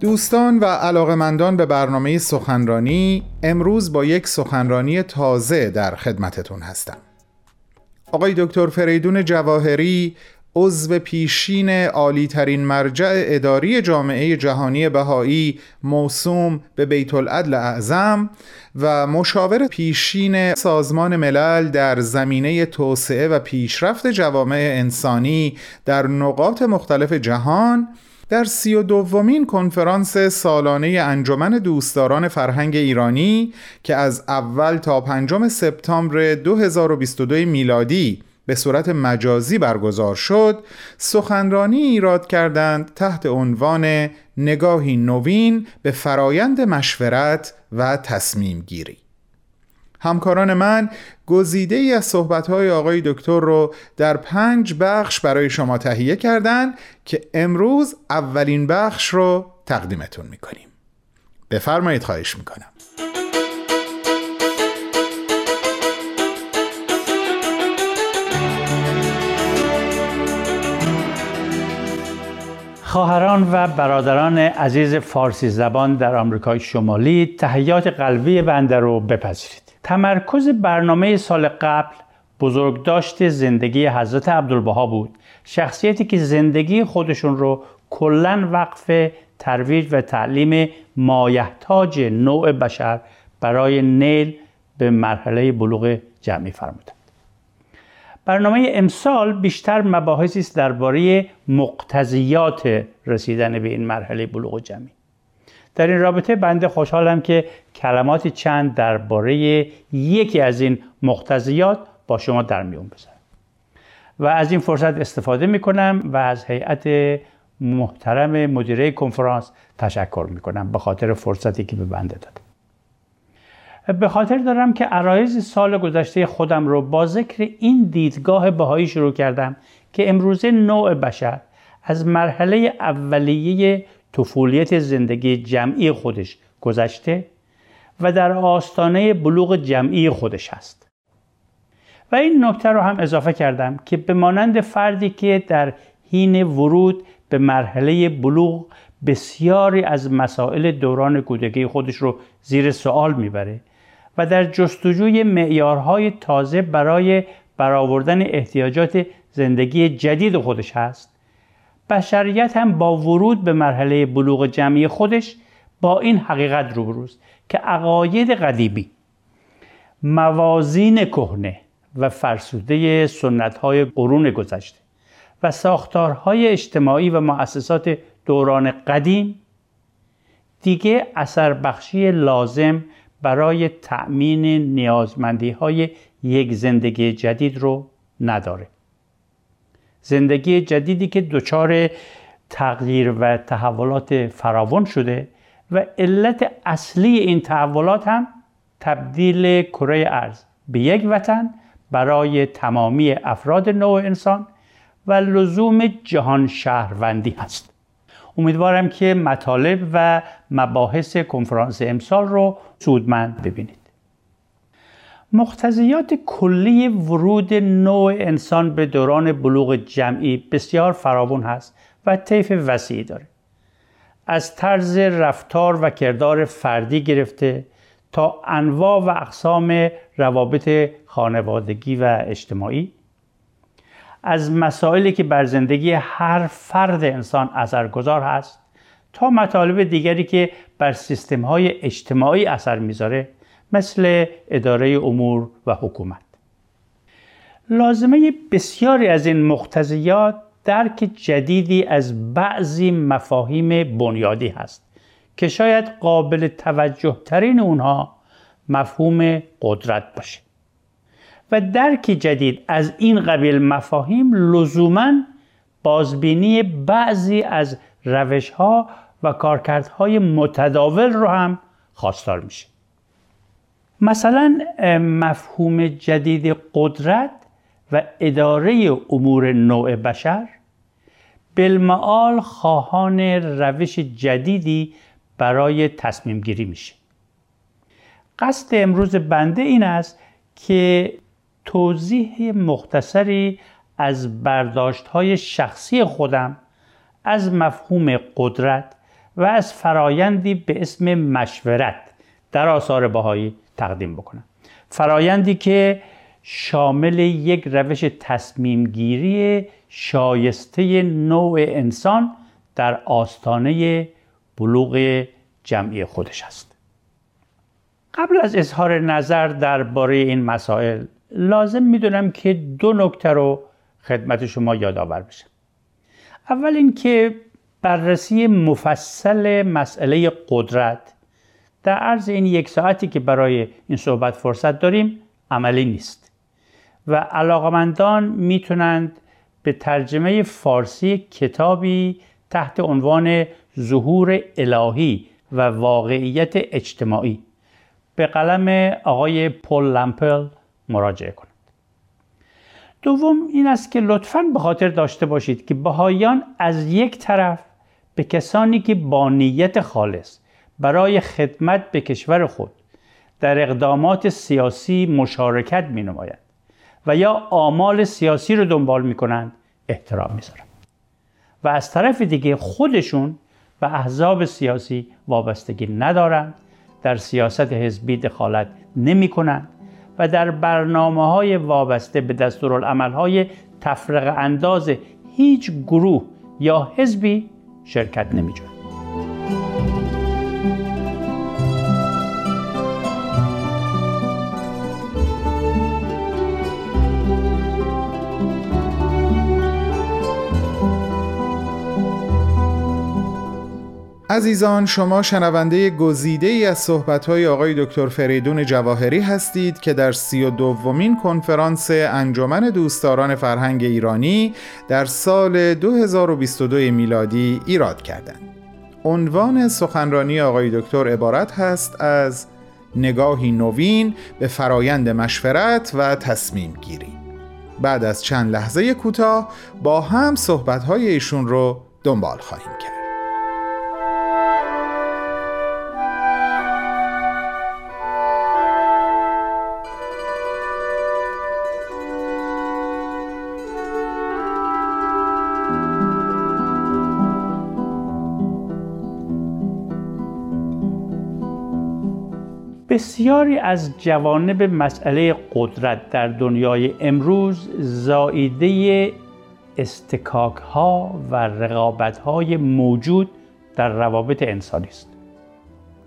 دوستان و علاقمندان به برنامه سخنرانی امروز با یک سخنرانی تازه در خدمتتون هستم. آقای دکتر فریدون جواهری عضو پیشین عالی ترین مرجع اداری جامعه جهانی بهایی موسوم به بیت العدل اعظم و مشاور پیشین سازمان ملل در زمینه توسعه و پیشرفت جوامع انسانی در نقاط مختلف جهان در سی و دومین کنفرانس سالانه انجمن دوستداران فرهنگ ایرانی که از اول تا پنجم سپتامبر 2022 میلادی به صورت مجازی برگزار شد سخنرانی ایراد کردند تحت عنوان نگاهی نوین به فرایند مشورت و تصمیم گیری. همکاران من گزیده ای از صحبتهای آقای دکتر رو در پنج بخش برای شما تهیه کردن که امروز اولین بخش رو تقدیمتون می‌کنیم. بفرمایید خواهش می‌کنم. خواهران و برادران عزیز فارسی زبان در آمریکای شمالی تحیات قلبی بنده رو بپذیرید. تمرکز برنامه سال قبل بزرگداشت زندگی حضرت عبدالبها بود. شخصیتی که زندگی خودشون رو کلا وقف ترویج و تعلیم مایحتاج نوع بشر برای نیل به مرحله بلوغ جمعی فرمودند. برنامه امسال بیشتر مباحثی است درباره مقتضیات رسیدن به این مرحله بلوغ جمعی. در این رابطه بنده خوشحالم که کلماتی چند درباره یکی از این مقتضیات با شما در میون بذارم و از این فرصت استفاده می کنم و از هیئت محترم مدیره کنفرانس تشکر می کنم به خاطر فرصتی که به بنده داد. به خاطر دارم که عرایز سال گذشته خودم رو با ذکر این دیدگاه بهایی شروع کردم که امروزه نوع بشر از مرحله اولیه طفولیت زندگی جمعی خودش گذشته و در آستانه بلوغ جمعی خودش هست. و این نکته رو هم اضافه کردم که به مانند فردی که در حین ورود به مرحله بلوغ بسیاری از مسائل دوران کودکی خودش رو زیر سوال می‌بره و در جستجوی معیارهای تازه برای برآوردن احتیاجات زندگی جدید خودش هست بشریت هم با ورود به مرحله بلوغ جمعی خودش با این حقیقت روبروست که عقاید قدیمی موازین کهنه و فرسوده سنتهای قرون گذشته و ساختارهای اجتماعی و مؤسسات دوران قدیم دیگه اثر بخشی لازم برای تأمین نیازمندی های یک زندگی جدید رو نداره. زندگی جدیدی که دچار تغییر و تحولات فراوان شده و علت اصلی این تحولات هم تبدیل کره ارز به یک وطن برای تمامی افراد نوع انسان و لزوم جهان شهروندی هست. امیدوارم که مطالب و مباحث کنفرانس امسال رو سودمند ببینید. مقتضیات کلی ورود نوع انسان به دوران بلوغ جمعی بسیار فراوان هست و طیف وسیعی داره. از طرز رفتار و کردار فردی گرفته تا انواع و اقسام روابط خانوادگی و اجتماعی. از مسائلی که بر زندگی هر فرد انسان اثرگذار هست تا مطالب دیگری که بر سیستم های اجتماعی اثر می‌ذاره. مثل اداره امور و حکومت. لازمه بسیاری از این مقتضیات درک جدیدی از بعضی مفاهیم بنیادی هست که شاید قابل توجه ترین اونها مفهوم قدرت باشه. و درک جدید از این قبیل مفاهیم لزوما بازبینی بعضی از روش ها و کارکردهای متداول رو هم خواستار میشه. مثلا مفهوم جدید قدرت و اداره امور نوع بشر بالمعال خواهان روش جدیدی برای تصمیم گیری میشه. قصد امروز بنده این است که توضیح مختصری از برداشت های شخصی خودم از مفهوم قدرت و از فرایندی به اسم مشورت در آثار بهایی تقدیم بکنم. فرایندی که شامل یک روش تصمیم گیری شایسته نوع انسان در آستانه بلوغ جمعی خودش است. قبل از اظهار نظر درباره این مسائل لازم می‌دونم که دو نکته رو خدمت شما یادآور بشم اول اینکه بررسی مفصل مسئله قدرت در عرض این یک ساعتی که برای این صحبت فرصت داریم عملی نیست. و علاقمندان می‌تونند به ترجمه فارسی کتابی تحت عنوان ظهور الهی و واقعیت اجتماعی به قلم آقای پل لمپل مراجعه کنند. دوم این است که لطفا به خاطر داشته باشید که بهایان از یک طرف به کسانی که با نیت خالص برای خدمت به کشور خود در اقدامات سیاسی مشارکت می نماید و یا آمال سیاسی رو دنبال می کنند احترام می و از طرف دیگه خودشون به احزاب سیاسی وابستگی ندارند در سیاست حزبی دخالت نمی کنند و در برنامه های وابسته به دستورالعمل های تفرق انداز هیچ گروه یا حزبی شرکت نمی عزیزان شما شنونده گزیده ای از صحبت‌های آقای دکتر فریدون جواهری هستید که در سی و دومین کنفرانس انجمن دوستداران فرهنگ ایرانی در سال 2022 میلادی ایراد کردند. عنوان سخنرانی آقای دکتر عبارت هست از نگاهی نوین به فرایند مشورت و تصمیم گیری. بعد از چند لحظه کوتاه با هم صحبت‌های ایشون رو دنبال خواهیم کرد. بسیاری از جوانب مسئله قدرت در دنیای امروز زائیده استکاک ها و رقابت های موجود در روابط انسانی است.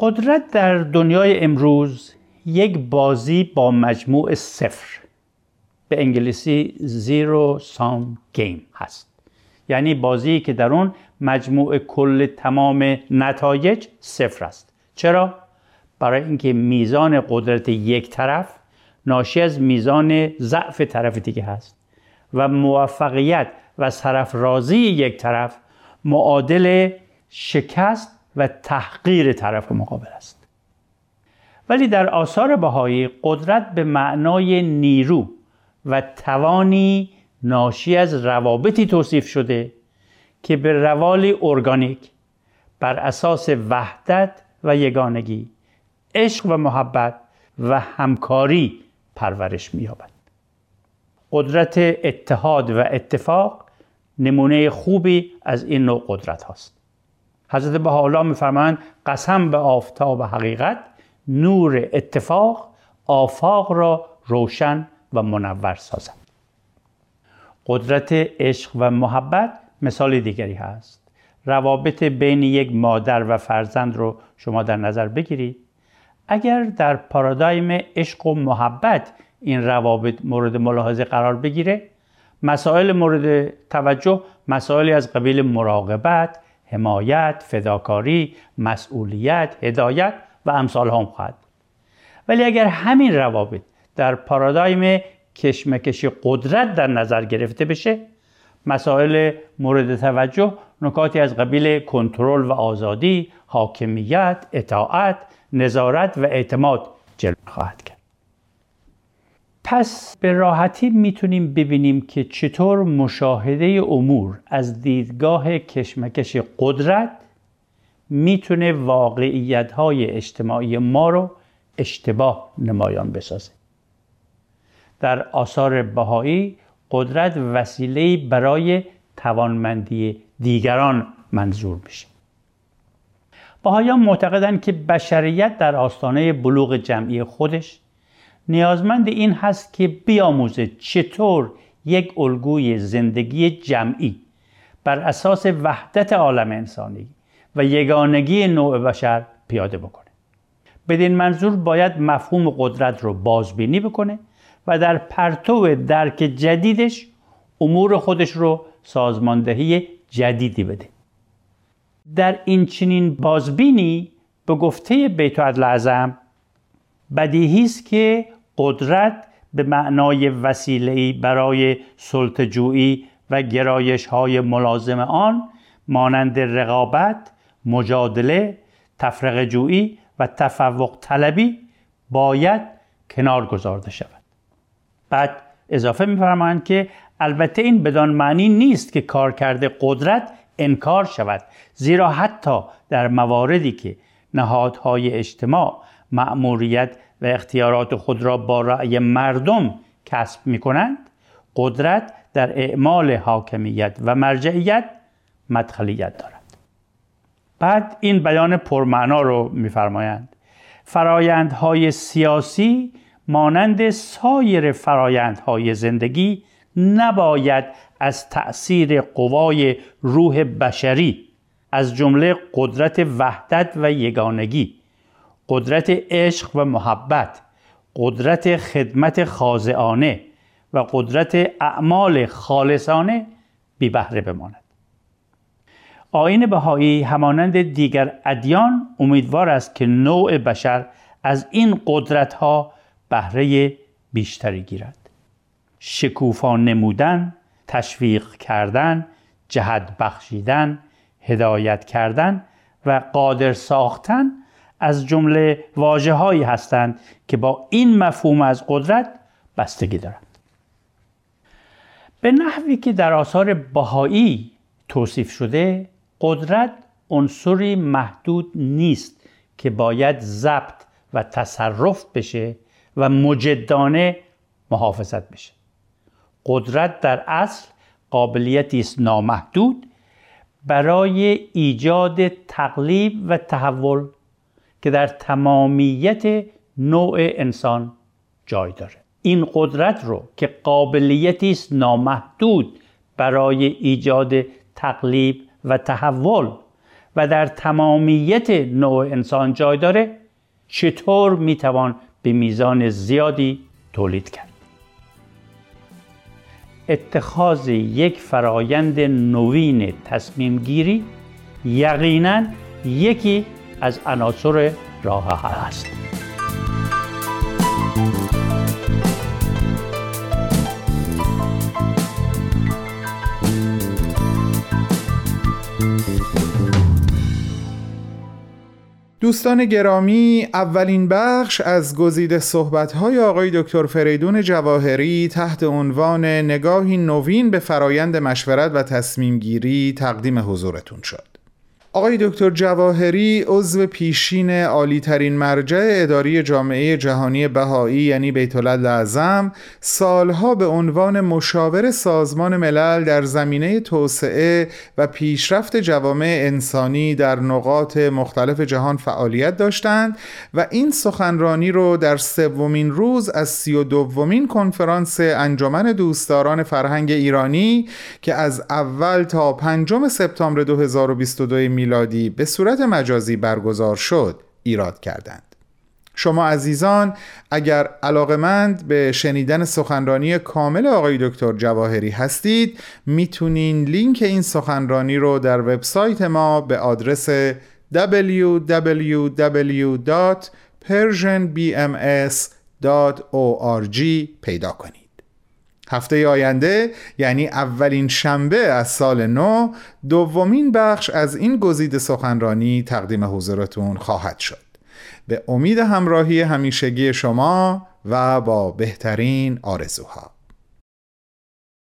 قدرت در دنیای امروز یک بازی با مجموع صفر به انگلیسی زیرو سام گیم هست. یعنی بازی که در اون مجموع کل تمام نتایج صفر است. چرا؟ برای اینکه میزان قدرت یک طرف ناشی از میزان ضعف طرف دیگه هست و موفقیت و سرفرازی یک طرف معادل شکست و تحقیر طرف مقابل است. ولی در آثار بهایی قدرت به معنای نیرو و توانی ناشی از روابطی توصیف شده که به روال ارگانیک بر اساس وحدت و یگانگی عشق و محبت و همکاری پرورش می‌یابد. قدرت اتحاد و اتفاق نمونه خوبی از این نوع قدرت هاست. حضرت بهاءالله میفرمایند قسم به آفتاب حقیقت نور اتفاق آفاق را روشن و منور سازد. قدرت عشق و محبت مثال دیگری هست. روابط بین یک مادر و فرزند رو شما در نظر بگیرید. اگر در پارادایم عشق و محبت این روابط مورد ملاحظه قرار بگیره مسائل مورد توجه مسائلی از قبیل مراقبت حمایت فداکاری مسئولیت هدایت و امثال هم خواهد ولی اگر همین روابط در پارادایم کشمکش قدرت در نظر گرفته بشه مسائل مورد توجه نکاتی از قبیل کنترل و آزادی حاکمیت اطاعت نظارت و اعتماد جلوه خواهد کرد. پس به راحتی می‌تونیم ببینیم که چطور مشاهده امور از دیدگاه کشمکش قدرت می‌تونه واقعیت های اجتماعی ما رو اشتباه نمایان بسازه. در آثار بهایی قدرت وسیله برای توانمندی دیگران منظور میشه. باهایان معتقدند که بشریت در آستانه بلوغ جمعی خودش نیازمند این هست که بیاموزه چطور یک الگوی زندگی جمعی بر اساس وحدت عالم انسانی و یگانگی نوع بشر پیاده بکنه. بدین منظور باید مفهوم قدرت رو بازبینی بکنه و در پرتو درک جدیدش امور خودش رو سازماندهی جدیدی بده. در این چنین بازبینی به گفته بیت اعظم بدیهی است که قدرت به معنای وسیله‌ای برای سلطجویی و گرایش های ملازم آن مانند رقابت، مجادله، تفرق جویی و تفوق طلبی باید کنار گذارده شود. بعد اضافه می‌فرمایند که البته این بدان معنی نیست که کارکرد قدرت انکار شود زیرا حتی در مواردی که نهادهای اجتماع مأموریت و اختیارات خود را با رأی مردم کسب می کنند قدرت در اعمال حاکمیت و مرجعیت مدخلیت دارد. بعد این بیان پرمعنا رو میفرمایند. فرایندهای سیاسی مانند سایر فرایندهای زندگی نباید از تأثیر قوای روح بشری از جمله قدرت وحدت و یگانگی قدرت عشق و محبت قدرت خدمت خاضعانه و قدرت اعمال خالصانه بی بهره بماند. آین بهایی همانند دیگر ادیان امیدوار است که نوع بشر از این قدرت ها بهره بیشتری گیرد. شکوفا نمودن تشویق کردن جهت بخشیدن هدایت کردن و قادر ساختن از جمله واجه هایی هستند که با این مفهوم از قدرت بستگی دارند. به نحوی که در آثار بهایی توصیف شده قدرت عنصری محدود نیست که باید ضبط و تصرف بشه و مجدانه محافظت بشه. قدرت در اصل قابلیتی است نامحدود برای ایجاد تقلیب و تحول که در تمامیت نوع انسان جای داره. این قدرت رو که قابلیتی است نامحدود برای ایجاد تقلیب و تحول و در تمامیت نوع انسان جای داره چطور می‌توان به میزان زیادی تولید کرد. اتخاذ یک فرایند نوین تصمیم گیری یقینا یکی از عناصر راه حل است. دوستان گرامی اولین بخش از گزیده صحبت‌های آقای دکتر فریدون جواهری تحت عنوان نگاهی نوین به فرایند مشورت و تصمیم گیری تقدیم حضورتون شد. آقای دکتر جواهری عضو پیشین عالی ترین مرجع اداری جامعه جهانی بهایی یعنی بیت اعظم سالها به عنوان مشاور سازمان ملل در زمینه توسعه و پیشرفت جوامع انسانی در نقاط مختلف جهان فعالیت داشتند و این سخنرانی رو در سومین روز از سی و دومین کنفرانس انجمن دوستداران فرهنگ ایرانی که از اول تا پنجم سپتامبر 2022 میلادی به صورت مجازی برگزار شد ایراد کردند. شما عزیزان اگر علاقمند به شنیدن سخنرانی کامل آقای دکتر جواهری هستید می‌تونین لینک این سخنرانی رو در وبسایت ما به آدرس www.persianbms.org پیدا کنید. هفته آینده یعنی اولین شنبه از سال نو دومین بخش از این گزیده سخنرانی تقدیم حضورتون خواهد شد. به امید همراهی همیشگی شما و با بهترین آرزوها.